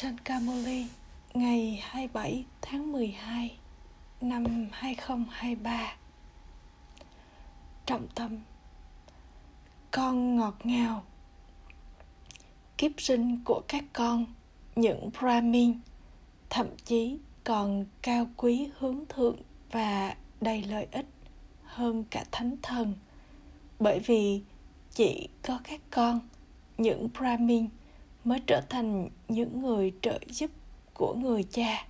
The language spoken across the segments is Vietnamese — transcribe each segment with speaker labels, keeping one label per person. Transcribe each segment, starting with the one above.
Speaker 1: Sankamoli ngày 27 tháng 12 năm 2023 Trọng tâm, Con ngọt ngào. Kiếp sinh của các con, Những Brahmin, Thậm chí còn cao quý hướng thượng Và đầy lợi ích Hơn cả thánh thần. Bởi vì chỉ có các con, Những Brahmin mới trở thành những người trợ giúp của người cha.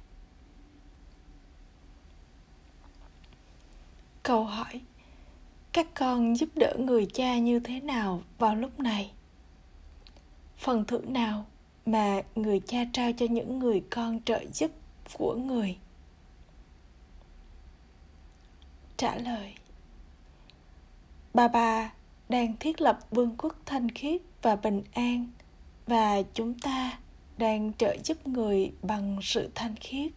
Speaker 1: Câu hỏi, các con giúp đỡ người cha như thế nào vào lúc này? Phần thưởng nào mà người cha trao cho những người con trợ giúp của người? Trả lời, bà bà đang thiết lập vương quốc thanh khiết và bình an và chúng ta đang trợ giúp người bằng sự thanh khiết.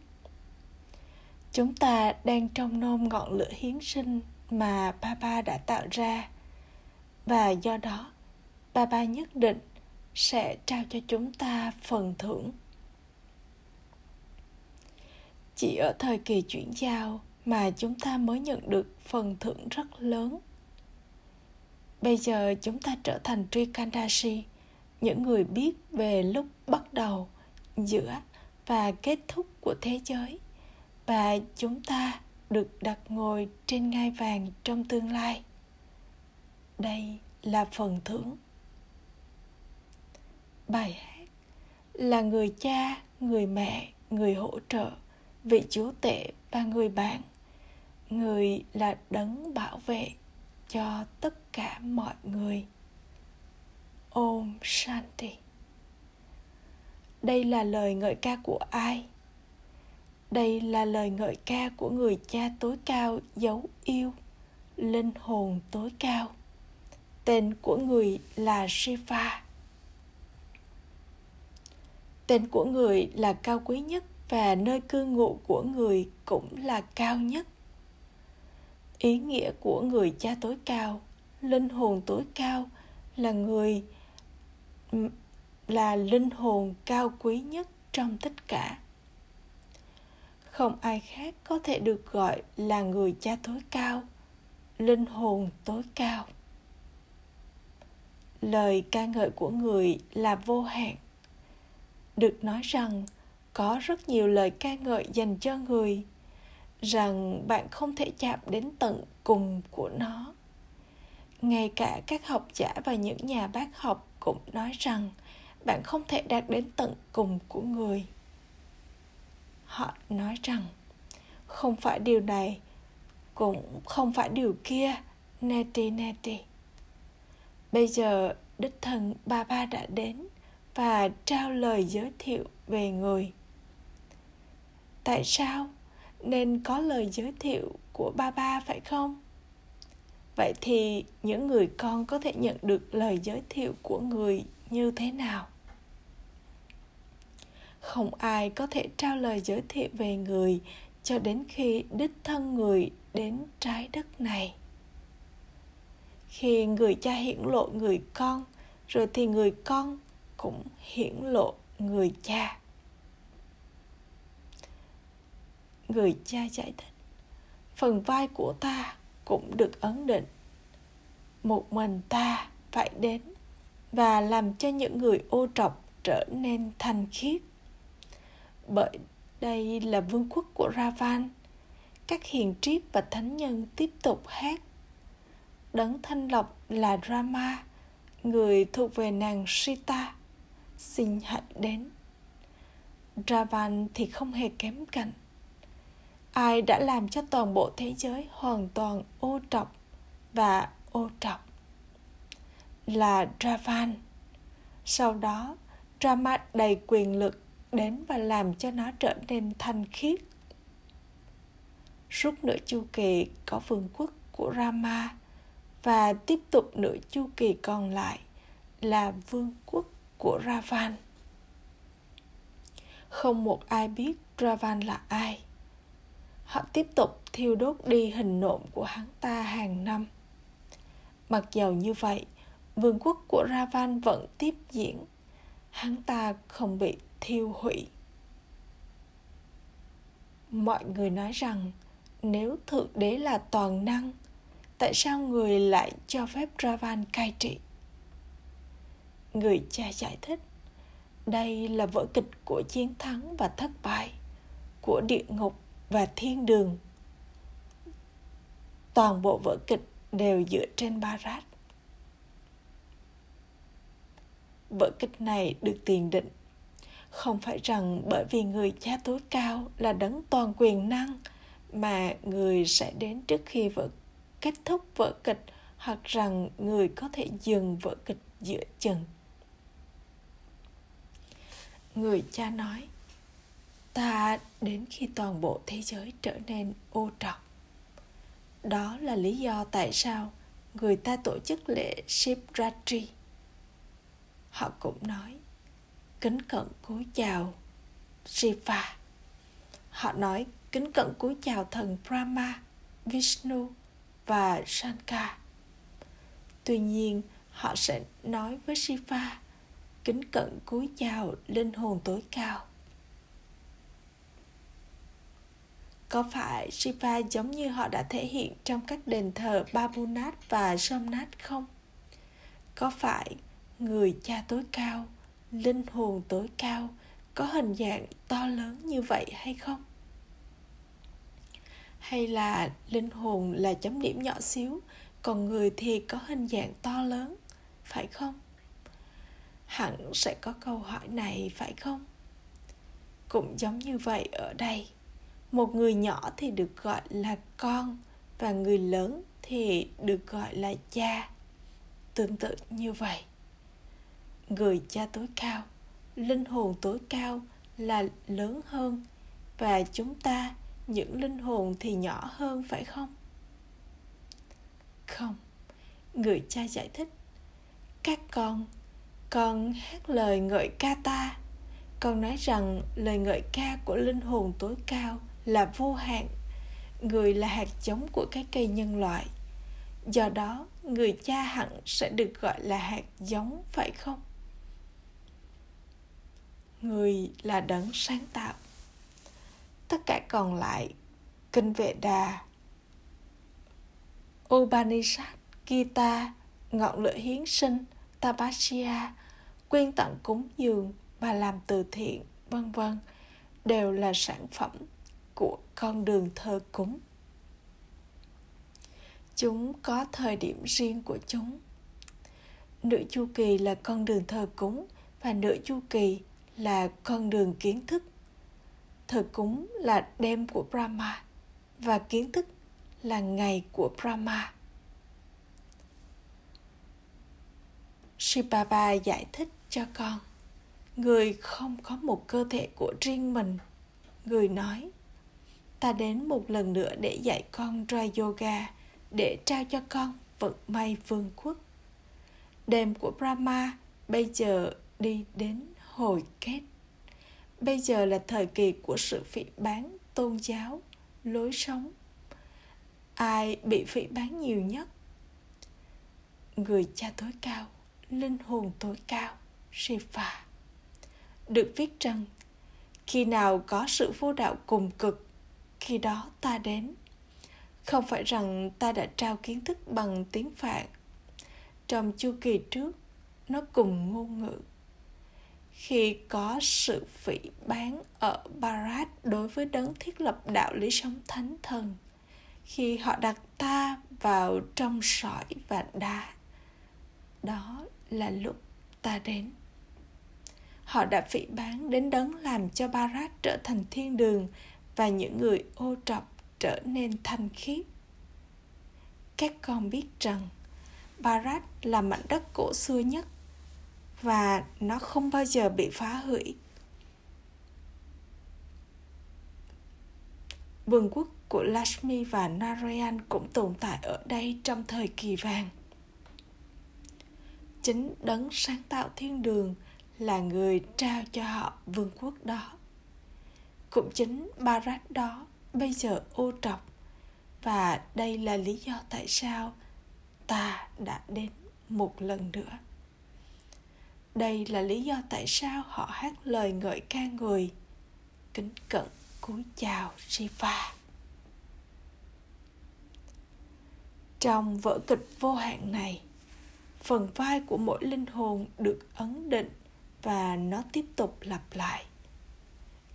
Speaker 1: Chúng ta đang trong nôm ngọn lửa hiến sinh mà Papa đã tạo ra. Và do đó, Papa nhất định sẽ trao cho chúng ta phần thưởng. Chỉ ở thời kỳ chuyển giao mà chúng ta mới nhận được phần thưởng rất lớn. Bây giờ chúng ta trở thành Trikandashi những người biết về lúc bắt đầu, giữa và kết thúc của thế giới. Và chúng ta được đặt ngồi trên ngai vàng trong tương lai. Đây là phần thưởng. Bài hát là người cha, người mẹ, người hỗ trợ, vị chúa tể và người bạn. Người là đấng bảo vệ cho tất cả mọi người. Om Shanti. Đây là lời ngợi ca của ai? Đây là lời ngợi ca của người cha tối cao dấu yêu, linh hồn tối cao. Tên của người là Shiva. Tên của người là cao quý nhất và nơi cư ngụ của người cũng là cao nhất. Ý nghĩa của người cha tối cao, linh hồn tối cao là người là linh hồn cao quý nhất trong tất cả. Không ai khác có thể được gọi là người cha tối cao, linh hồn tối cao. Lời ca ngợi của người là vô hạn. Được nói rằng, có rất nhiều lời ca ngợi dành cho người, rằng bạn không thể chạm đến tận cùng của nó. Ngay cả các học giả và những nhà bác học cũng nói rằng, bạn không thể đạt đến tận cùng của người. Họ nói rằng, không phải điều này, cũng không phải điều kia neti neti bây giờ đích thần ba ba đã đến và trao lời giới thiệu về người. Tại sao nên có lời giới thiệu của ba ba phải không? Vậy thì những người con có thể nhận được lời giới thiệu của người như thế nào? Không ai có thể trao lời giới thiệu về người cho đến khi đích thân người đến trái đất này. Khi người cha hiển lộ người con, rồi thì người con cũng hiển lộ người cha. Người cha giải thích, phần vai của ta cũng được ấn định. Một mình ta phải đến và làm cho những người ô trọc trở nên thanh khiết. Bởi đây là vương quốc của ravan, các hiền triết và thánh nhân tiếp tục hát. Đấng thanh lọc là rama, người thuộc về nàng sita, xin hãy đến. Ravan thì không hề kém cạnh ai đã làm cho toàn bộ thế giới hoàn toàn ô trọc và ô trọc là Ravan. Sau đó, Rama đầy quyền lực đến và làm cho nó trở nên thanh khiết. Suốt nửa chu kỳ có vương quốc của Rama và tiếp tục nửa chu kỳ còn lại là vương quốc của Ravan. Không một ai biết Ravan là ai họ tiếp tục thiêu đốt đi hình nộm của hắn ta hàng năm. Mặc dầu như vậy, vương quốc của Ravan vẫn tiếp diễn. hắn ta không bị thiêu hủy mọi người nói rằng nếu thượng đế là toàn năng tại sao người lại cho phép ravan cai trị người cha giải thích đây là vở kịch của chiến thắng và thất bại của địa ngục và thiên đường. Toàn bộ vở kịch đều dựa trên Barat. Vở kịch này được tiền định. Không phải rằng bởi vì người cha tối cao là đấng toàn quyền năng mà người sẽ đến trước khi vở kết thúc vở kịch hoặc rằng người có thể dừng vở kịch giữa chừng. Người cha nói ta đến khi toàn bộ thế giới trở nên ô trọc đó là lý do tại sao người ta tổ chức lễ Shivratri. Họ cũng nói, kính cận cúi chào Shiva. Họ nói kính cận cúi chào thần Brahma, Vishnu và Shankar. Tuy nhiên, họ sẽ nói với Shiva kính cận cúi chào linh hồn tối cao. Có phải Shiva giống như họ đã thể hiện trong các đền thờ Babunat và Somnath không? Có phải người cha tối cao, linh hồn tối cao có hình dạng to lớn như vậy hay không? Hay là linh hồn là chấm điểm nhỏ xíu, còn người thì có hình dạng to lớn, phải không? Hẳn sẽ có câu hỏi này phải không? Cũng giống như vậy ở đây một người nhỏ thì được gọi là con và người lớn thì được gọi là cha. Tương tự như vậy, người cha tối cao, linh hồn tối cao là lớn hơn và chúng ta, những linh hồn thì nhỏ hơn, phải không? Không. Người cha giải thích, các con con hát lời ngợi ca ta. Con nói rằng lời ngợi ca của linh hồn tối cao là vô hạn. Người là hạt giống của cái cây nhân loại. Do đó người cha hẳn sẽ được gọi là hạt giống phải không? Người là đấng sáng tạo. Tất cả còn lại kinh vệ đà Upanishad, Gita, ngọn lửa hiến sinh, Tapasya, quyên tặng cúng dường và làm từ thiện, vân vân đều là sản phẩm của con đường thờ cúng. Chúng có thời điểm riêng của chúng. Nửa chu kỳ là con đường thờ cúng và nửa chu kỳ là con đường kiến thức. Thờ cúng là đêm của brahma và kiến thức là ngày của brahma. Shibaba giải thích cho con, Người không có một cơ thể của riêng mình. Người nói ta đến một lần nữa để dạy con roi yoga, để trao cho con vận may vương quốc. Đêm của brahma bây giờ đi đến hồi kết. Bây giờ là thời kỳ của sự phỉ bán tôn giáo, lối sống. Ai bị phỉ bán nhiều nhất? Người cha tối cao, linh hồn tối cao Shiva được viết rằng, khi nào có sự vô đạo cùng cực khi đó ta đến. Không phải rằng ta đã trao kiến thức bằng tiếng phạn. Trong chu kỳ trước, nó cùng ngôn ngữ. Khi có sự phỉ bán ở Barat đối với đấng thiết lập đạo lý sống thánh thần, khi họ đặt ta vào trong sỏi và đá, đó là lúc ta đến. Họ đã phỉ bán đến đấng làm cho Barat trở thành thiên đường và những người ô trọc trở nên thanh khiết các con biết rằng Barat là mảnh đất cổ xưa nhất và nó không bao giờ bị phá hủy. Vương quốc của Lashmi và Narayan cũng tồn tại ở đây trong thời kỳ vàng. Chính đấng sáng tạo thiên đường là người trao cho họ vương quốc đó cũng chính Barack đó bây giờ ô trọc và đây là lý do tại sao ta đã đến một lần nữa đây là lý do tại sao họ hát lời ngợi ca người kính cận cúi chào Shiva. Trong vở kịch vô hạn này, phần vai của mỗi linh hồn được ấn định và nó tiếp tục lặp lại.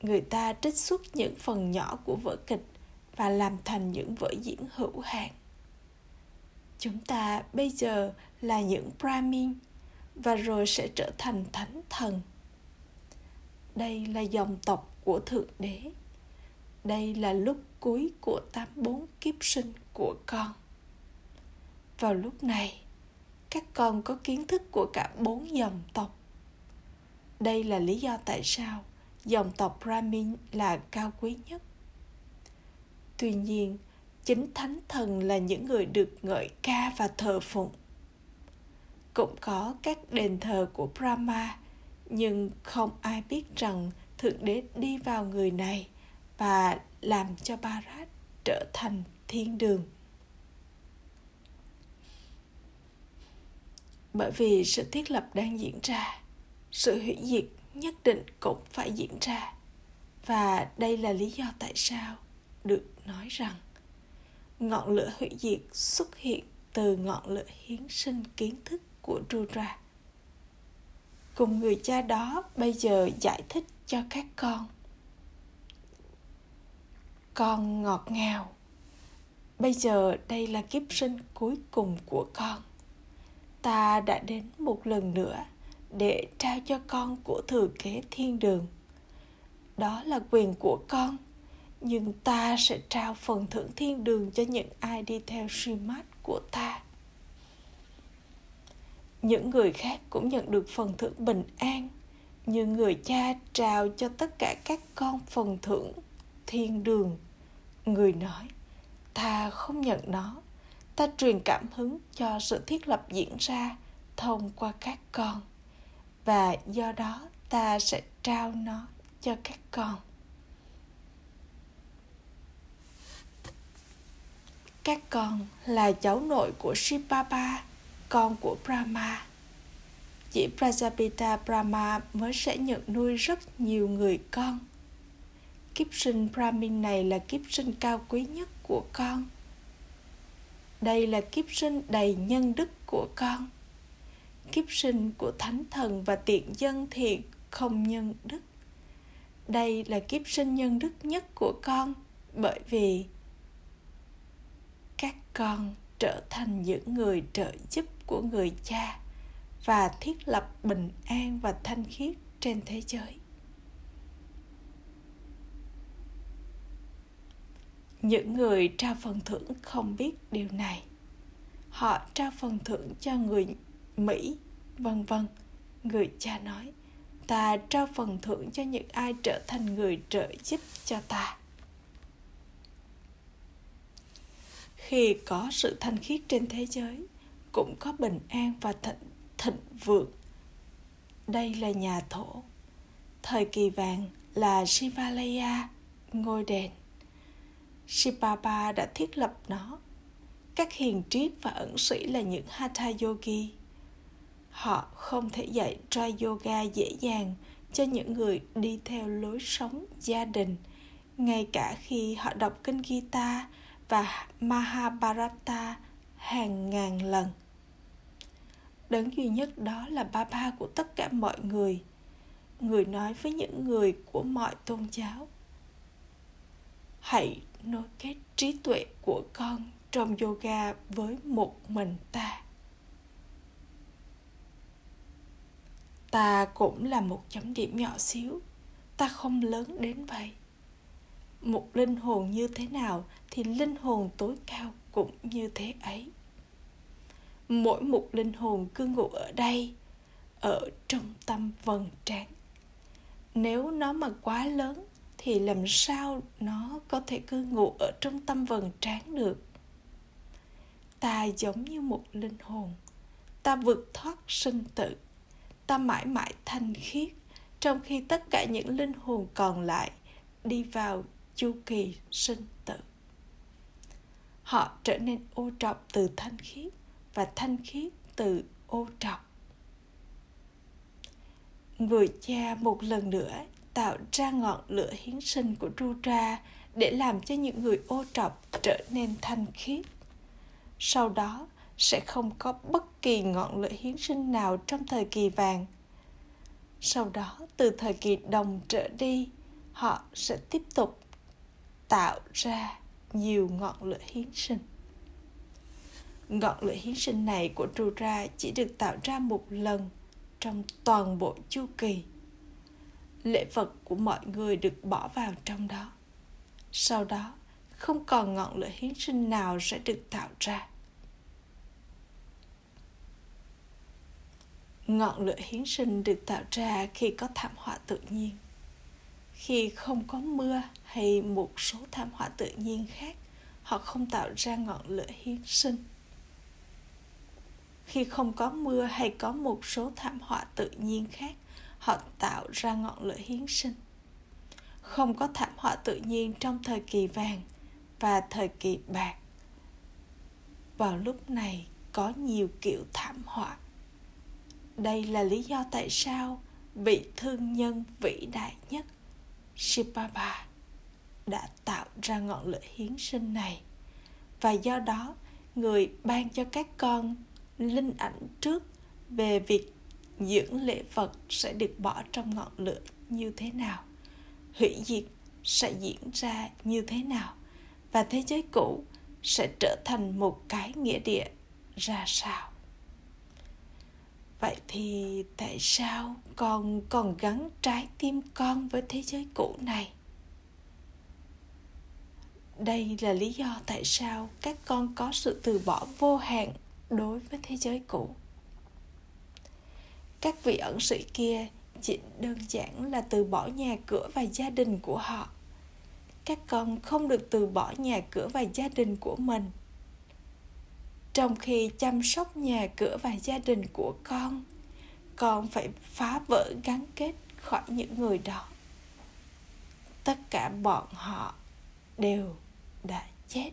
Speaker 1: Người ta trích xuất những phần nhỏ của vở kịch và làm thành những vở diễn hữu hạn. Chúng ta bây giờ là những Brahmin và rồi sẽ trở thành thánh thần. Đây là dòng tộc của Thượng Đế. Đây là lúc cuối của 84 kiếp sinh của con. Vào lúc này, các con có kiến thức của cả bốn dòng tộc. Đây là lý do tại sao dòng tộc Brahmin là cao quý nhất. Tuy nhiên, chính thánh thần là những người được ngợi ca và thờ phụng. Cũng có các đền thờ của Brahma, nhưng không ai biết rằng Thượng Đế đi vào người này và làm cho Bharat trở thành thiên đường. Bởi vì sự thiết lập đang diễn ra, sự hủy diệt nhất định cũng phải diễn ra. Và đây là lý do tại sao được nói rằng ngọn lửa hủy diệt xuất hiện từ ngọn lửa hiến sinh kiến thức của Rudra. Cùng người cha đó bây giờ giải thích cho các con. Con ngọt ngào. Bây giờ đây là kiếp sinh cuối cùng của con. Ta đã đến một lần nữa để trao cho con của thừa kế thiên đường. Đó là quyền của con nhưng ta sẽ trao phần thưởng thiên đường cho những ai đi theo suy mát của ta. Những người khác cũng nhận được phần thưởng bình an, như người cha trao cho tất cả các con phần thưởng thiên đường. Người nói, ta không nhận nó, ta truyền cảm hứng cho sự thiết lập diễn ra thông qua các con và do đó ta sẽ trao nó cho các con Các con là cháu nội của Shibaba, con của Brahma. Chỉ Prajapita Brahma mới sẽ nhận nuôi rất nhiều người con. Kiếp sinh Brahmin này là kiếp sinh cao quý nhất của con. Đây là kiếp sinh đầy nhân đức của con. Kiếp sinh của thánh thần và tiện dân thì không nhân đức. Đây là kiếp sinh nhân đức nhất của con, bởi vì các con trở thành những người trợ giúp của người cha và thiết lập bình an và thanh khiết trên thế giới những người trao phần thưởng không biết điều này họ trao phần thưởng cho người mỹ vân vân người cha nói ta trao phần thưởng cho những ai trở thành người trợ giúp cho ta khi có sự thanh khiết trên thế giới cũng có bình an và thịnh, thịnh vượng đây là nhà thổ thời kỳ vàng là Shivalaya, ngôi đền. Shivapa đã thiết lập nó. Các hiền triết và ẩn sĩ là những Hatha Yogi. Họ không thể dạy trai yoga dễ dàng cho những người đi theo lối sống gia đình, ngay cả khi họ đọc kinh Gita và Mahabharata hàng ngàn lần. Đấng duy nhất đó là ba ba của tất cả mọi người, người nói với những người của mọi tôn giáo. Hãy nối kết trí tuệ của con trong yoga với một mình ta. Ta cũng là một chấm điểm nhỏ xíu, ta không lớn đến vậy. Một linh hồn như thế nào thì linh hồn tối cao cũng như thế ấy. Mỗi một linh hồn cư ngụ ở đây ở trong tâm vần trán. Nếu nó mà quá lớn thì làm sao nó có thể cư ngụ ở trong tâm vần trán được? Ta giống như một linh hồn. Ta vượt thoát sinh tử ta mãi mãi thanh khiết, trong khi tất cả những linh hồn còn lại đi vào chu kỳ sinh tử họ trở nên ô trọc từ thanh khiết và thanh khiết từ ô trọc người cha một lần nữa tạo ra ngọn lửa hiến sinh của Rudra để làm cho những người ô trọc trở nên thanh khiết. Sau đó sẽ không có bất kỳ ngọn lửa hiến sinh nào trong thời kỳ vàng. Sau đó từ thời kỳ đồng trở đi, họ sẽ tiếp tục tạo ra nhiều ngọn lửa hiến sinh. Ngọn lửa hiến sinh này của Rudra chỉ được tạo ra một lần trong toàn bộ chu kỳ. Lễ vật của mọi người được bỏ vào trong đó. Sau đó, không còn ngọn lửa hiến sinh nào sẽ được tạo ra. Ngọn lửa hiến sinh được tạo ra khi có thảm họa tự nhiên. Khi không có mưa hay một số thảm họa tự nhiên khác, họ không tạo ra ngọn lửa hiến sinh. Khi không có mưa hay có một số thảm họa tự nhiên khác họ tạo ra ngọn lửa hiến sinh. Không có thảm họa tự nhiên trong thời kỳ vàng và thời kỳ bạc. Vào lúc này có nhiều kiểu thảm họa đây là lý do tại sao vị thương nhân vĩ đại nhất Shibaba đã tạo ra ngọn lửa hiến sinh này. Và do đó, người ban cho các con linh ảnh trước về việc dưỡng lễ vật sẽ được bỏ trong ngọn lửa như thế nào, hủy diệt sẽ diễn ra như thế nào, và thế giới cũ sẽ trở thành một cái nghĩa địa ra sao vậy thì tại sao con còn gắn trái tim con với thế giới cũ này? Đây là lý do tại sao các con có sự từ bỏ vô hạn đối với thế giới cũ. Các vị ẩn sĩ kia chỉ đơn giản là từ bỏ nhà cửa và gia đình của họ. Các con không được từ bỏ nhà cửa và gia đình của mình trong khi chăm sóc nhà cửa và gia đình của con con phải phá vỡ gắn kết khỏi những người đó. Tất cả bọn họ đều đã chết.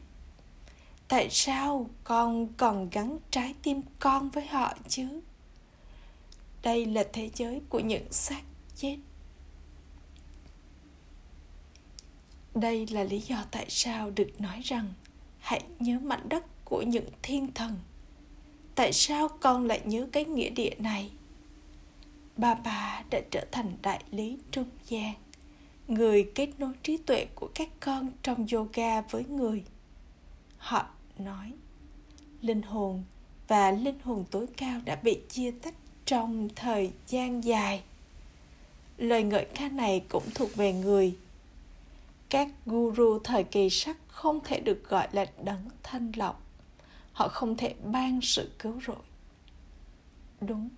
Speaker 1: Tại sao con còn gắn trái tim con với họ chứ? Đây là thế giới của những xác chết. Đây là lý do tại sao được nói rằng hãy nhớ mảnh đất của những thiên thần. Tại sao con lại nhớ cái nghĩa địa này? Bà bà đã trở thành đại lý trung gian, người kết nối trí tuệ của các con trong yoga với người. Họ nói, linh hồn và linh hồn tối cao đã bị chia tách trong thời gian dài. Lời ngợi ca này cũng thuộc về người. Các guru thời kỳ sắc không thể được gọi là đấng thanh lọc họ không thể ban sự cứu rỗi đúng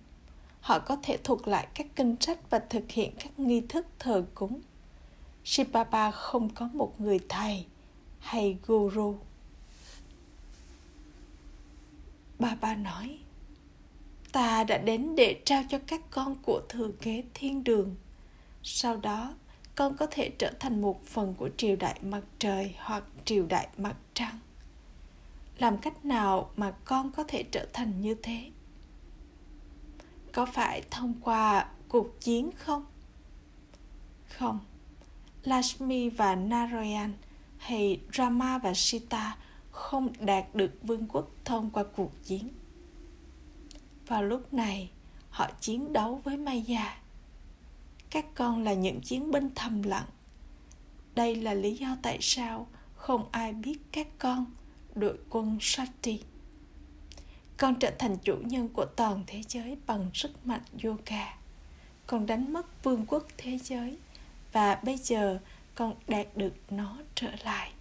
Speaker 1: họ có thể thuộc lại các kinh sách và thực hiện các nghi thức thờ cúng Shibaba không có một người thầy hay guru Bà ba nói, ta đã đến để trao cho các con của thừa kế thiên đường. Sau đó, con có thể trở thành một phần của triều đại mặt trời hoặc triều đại mặt trăng. Làm cách nào mà con có thể trở thành như thế? Có phải thông qua cuộc chiến không? Không. Lashmi và Narayan hay Rama và Sita không đạt được vương quốc thông qua cuộc chiến. Vào lúc này, họ chiến đấu với Maya. Các con là những chiến binh thầm lặng. Đây là lý do tại sao không ai biết các con đội quân Shakti. Con trở thành chủ nhân của toàn thế giới bằng sức mạnh yoga. Con đánh mất vương quốc thế giới và bây giờ con đạt được nó trở lại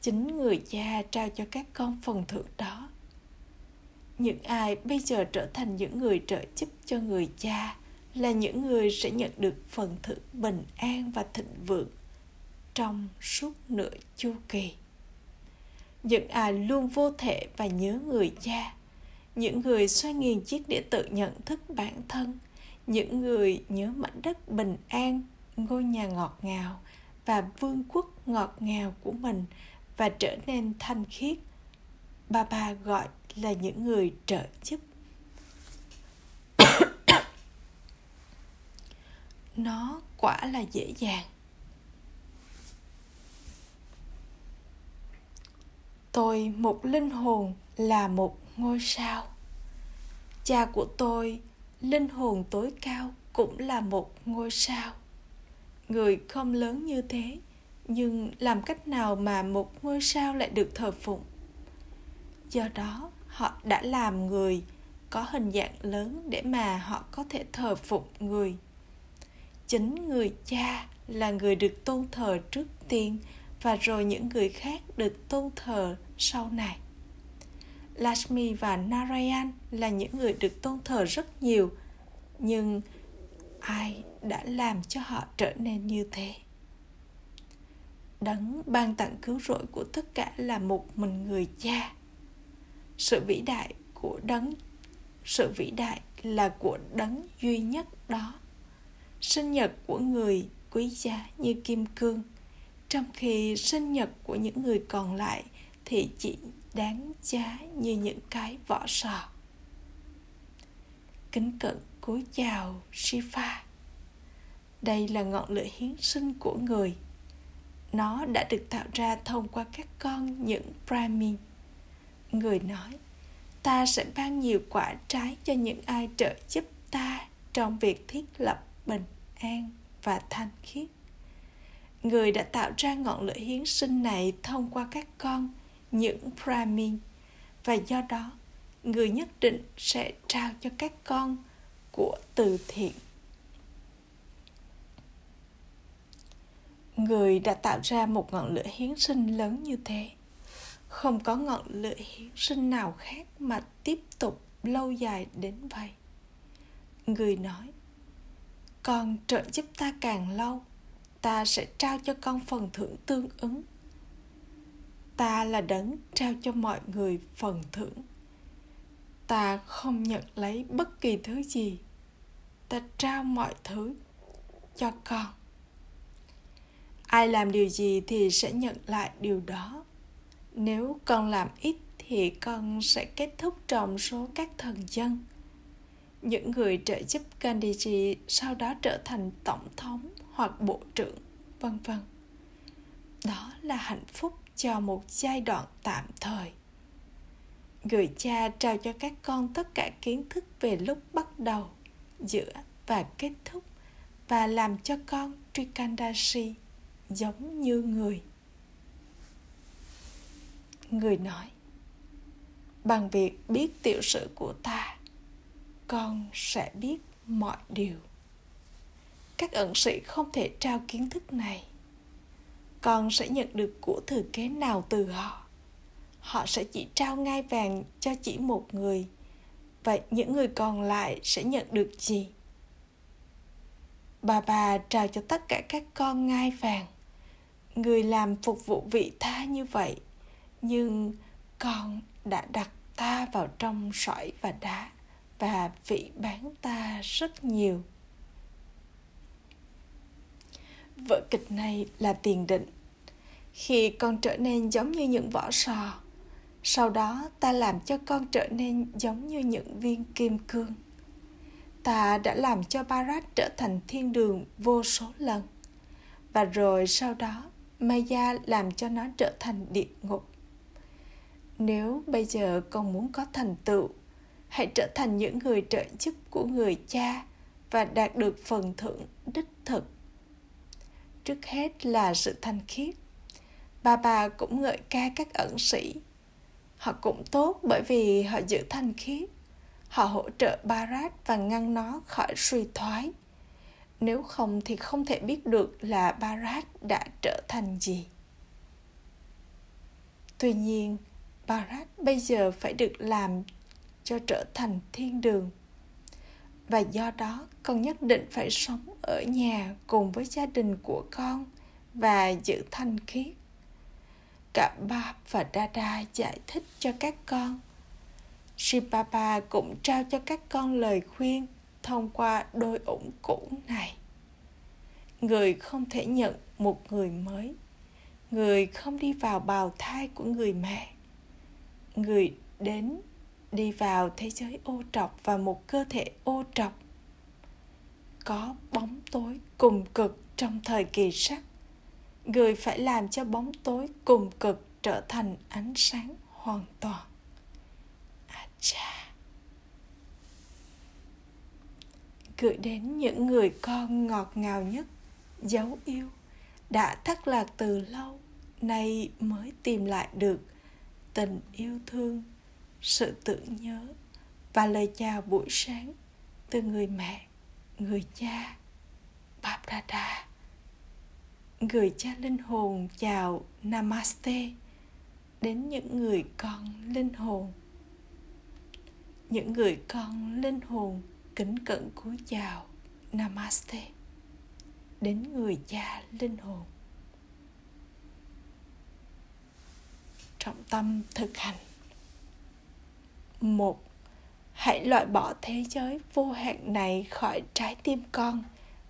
Speaker 1: chính người cha trao cho các con phần thưởng đó những ai bây giờ trở thành những người trợ giúp cho người cha là những người sẽ nhận được phần thưởng bình an và thịnh vượng trong suốt nửa chu kỳ những ai luôn vô thể và nhớ người cha. Những người xoay nghiền chiếc đĩa tự nhận thức bản thân. Những người nhớ mảnh đất bình an, ngôi nhà ngọt ngào và vương quốc ngọt ngào của mình và trở nên thanh khiết. Bà bà gọi là những người trợ giúp. Nó quả là dễ dàng. Tôi một linh hồn là một ngôi sao. Cha của tôi, linh hồn tối cao cũng là một ngôi sao. Người không lớn như thế, nhưng làm cách nào mà một ngôi sao lại được thờ phụng? Do đó, họ đã làm người, có hình dạng lớn để mà họ có thể thờ phụng người. Chính người cha là người được tôn thờ trước tiên và rồi những người khác được tôn thờ sau này. Lakshmi và Narayan là những người được tôn thờ rất nhiều, nhưng ai đã làm cho họ trở nên như thế? Đấng ban tặng cứu rỗi của tất cả là một mình người cha. Sự vĩ đại của đấng, sự vĩ đại là của đấng duy nhất đó. Sinh nhật của người quý giá như kim cương trong khi sinh nhật của những người còn lại thì chỉ đáng giá như những cái vỏ sò. Kính cận cúi chào, Shiva. Đây là ngọn lửa hiến sinh của người. Nó đã được tạo ra thông qua các con những Brahmin. Người nói, ta sẽ ban nhiều quả trái cho những ai trợ giúp ta trong việc thiết lập bình an và thanh khiết người đã tạo ra ngọn lửa hiến sinh này thông qua các con, những brahmin. Và do đó, người nhất định sẽ trao cho các con của từ thiện. Người đã tạo ra một ngọn lửa hiến sinh lớn như thế. Không có ngọn lửa hiến sinh nào khác mà tiếp tục lâu dài đến vậy. Người nói, con trợ giúp ta càng lâu ta sẽ trao cho con phần thưởng tương ứng. Ta là đấng trao cho mọi người phần thưởng. Ta không nhận lấy bất kỳ thứ gì. Ta trao mọi thứ cho con. Ai làm điều gì thì sẽ nhận lại điều đó. Nếu con làm ít thì con sẽ kết thúc trong số các thần dân. Những người trợ giúp Gandhiji sau đó trở thành tổng thống hoặc bộ trưởng, vân vân. Đó là hạnh phúc cho một giai đoạn tạm thời. Người cha trao cho các con tất cả kiến thức về lúc bắt đầu, giữa và kết thúc và làm cho con Trikandashi giống như người. Người nói, bằng việc biết tiểu sử của ta, con sẽ biết mọi điều các ẩn sĩ không thể trao kiến thức này. Con sẽ nhận được của thừa kế nào từ họ? Họ sẽ chỉ trao ngai vàng cho chỉ một người. Vậy những người còn lại sẽ nhận được gì? Bà bà trao cho tất cả các con ngai vàng. Người làm phục vụ vị tha như vậy, nhưng con đã đặt ta vào trong sỏi và đá và vị bán ta rất nhiều. Vở kịch này là tiền định. Khi con trở nên giống như những vỏ sò, sau đó ta làm cho con trở nên giống như những viên kim cương. Ta đã làm cho Barat trở thành thiên đường vô số lần, và rồi sau đó Maya làm cho nó trở thành địa ngục. Nếu bây giờ con muốn có thành tựu, hãy trở thành những người trợ giúp của người cha và đạt được phần thưởng đích thực trước hết là sự thanh khiết. Bà bà cũng ngợi ca các ẩn sĩ. Họ cũng tốt bởi vì họ giữ thanh khiết. Họ hỗ trợ barat và ngăn nó khỏi suy thoái. Nếu không thì không thể biết được là barat đã trở thành gì. Tuy nhiên barat bây giờ phải được làm cho trở thành thiên đường và do đó, con nhất định phải sống ở nhà cùng với gia đình của con và giữ thanh khiết cả ba và Dada giải thích cho các con. Shipapa cũng trao cho các con lời khuyên thông qua đôi ủng cũ này. Người không thể nhận một người mới. Người không đi vào bào thai của người mẹ. Người đến đi vào thế giới ô trọc và một cơ thể ô trọc có bóng tối cùng cực trong thời kỳ sắc người phải làm cho bóng tối cùng cực trở thành ánh sáng hoàn toàn. À cha gửi đến những người con ngọt ngào nhất, dấu yêu, đã thất lạc từ lâu, nay mới tìm lại được tình yêu thương sự tưởng nhớ và lời chào buổi sáng từ người mẹ, người cha Babrada gửi cha linh hồn chào Namaste đến những người con linh hồn. Những người con linh hồn kính cẩn cúi chào Namaste đến người cha linh hồn. Trọng tâm thực hành một. Hãy loại bỏ thế giới vô hạn này khỏi trái tim con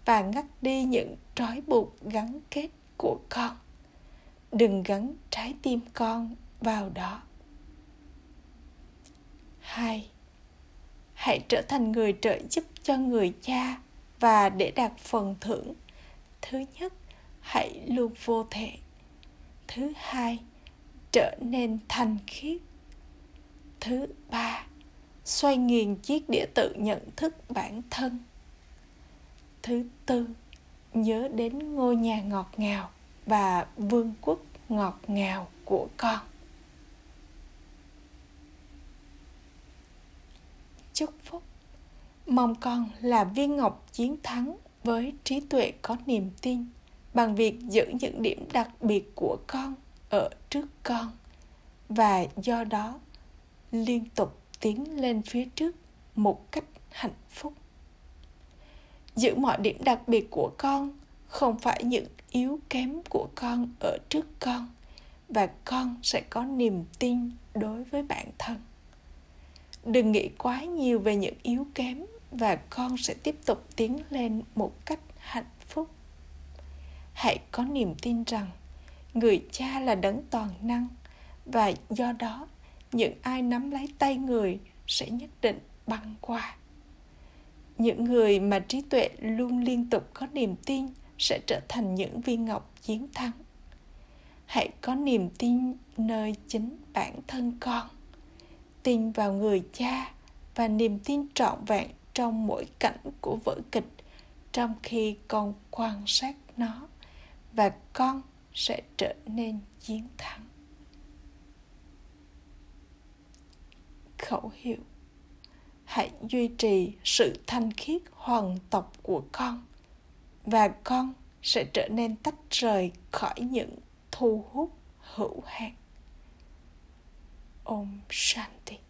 Speaker 1: và ngắt đi những trói buộc gắn kết của con. Đừng gắn trái tim con vào đó. Hai. Hãy trở thành người trợ giúp cho người cha và để đạt phần thưởng. Thứ nhất, hãy luôn vô thể. Thứ hai, trở nên thành khiết thứ ba, xoay nghiền chiếc đĩa tự nhận thức bản thân. Thứ tư, nhớ đến ngôi nhà ngọt ngào và vương quốc ngọt ngào của con. Chúc phúc. Mong con là viên ngọc chiến thắng với trí tuệ có niềm tin bằng việc giữ những điểm đặc biệt của con ở trước con và do đó liên tục tiến lên phía trước một cách hạnh phúc. Giữ mọi điểm đặc biệt của con, không phải những yếu kém của con ở trước con, và con sẽ có niềm tin đối với bản thân. Đừng nghĩ quá nhiều về những yếu kém và con sẽ tiếp tục tiến lên một cách hạnh phúc. Hãy có niềm tin rằng người cha là đấng toàn năng và do đó những ai nắm lấy tay người sẽ nhất định băng qua. Những người mà trí tuệ luôn liên tục có niềm tin sẽ trở thành những viên ngọc chiến thắng. Hãy có niềm tin nơi chính bản thân con. Tin vào người cha và niềm tin trọn vẹn trong mỗi cảnh của vở kịch trong khi con quan sát nó và con sẽ trở nên chiến thắng. Khẩu hiệu. Hãy duy trì sự thanh khiết hoàng tộc của con, và con sẽ trở nên tách rời khỏi những thu hút hữu hạn. Om shanti.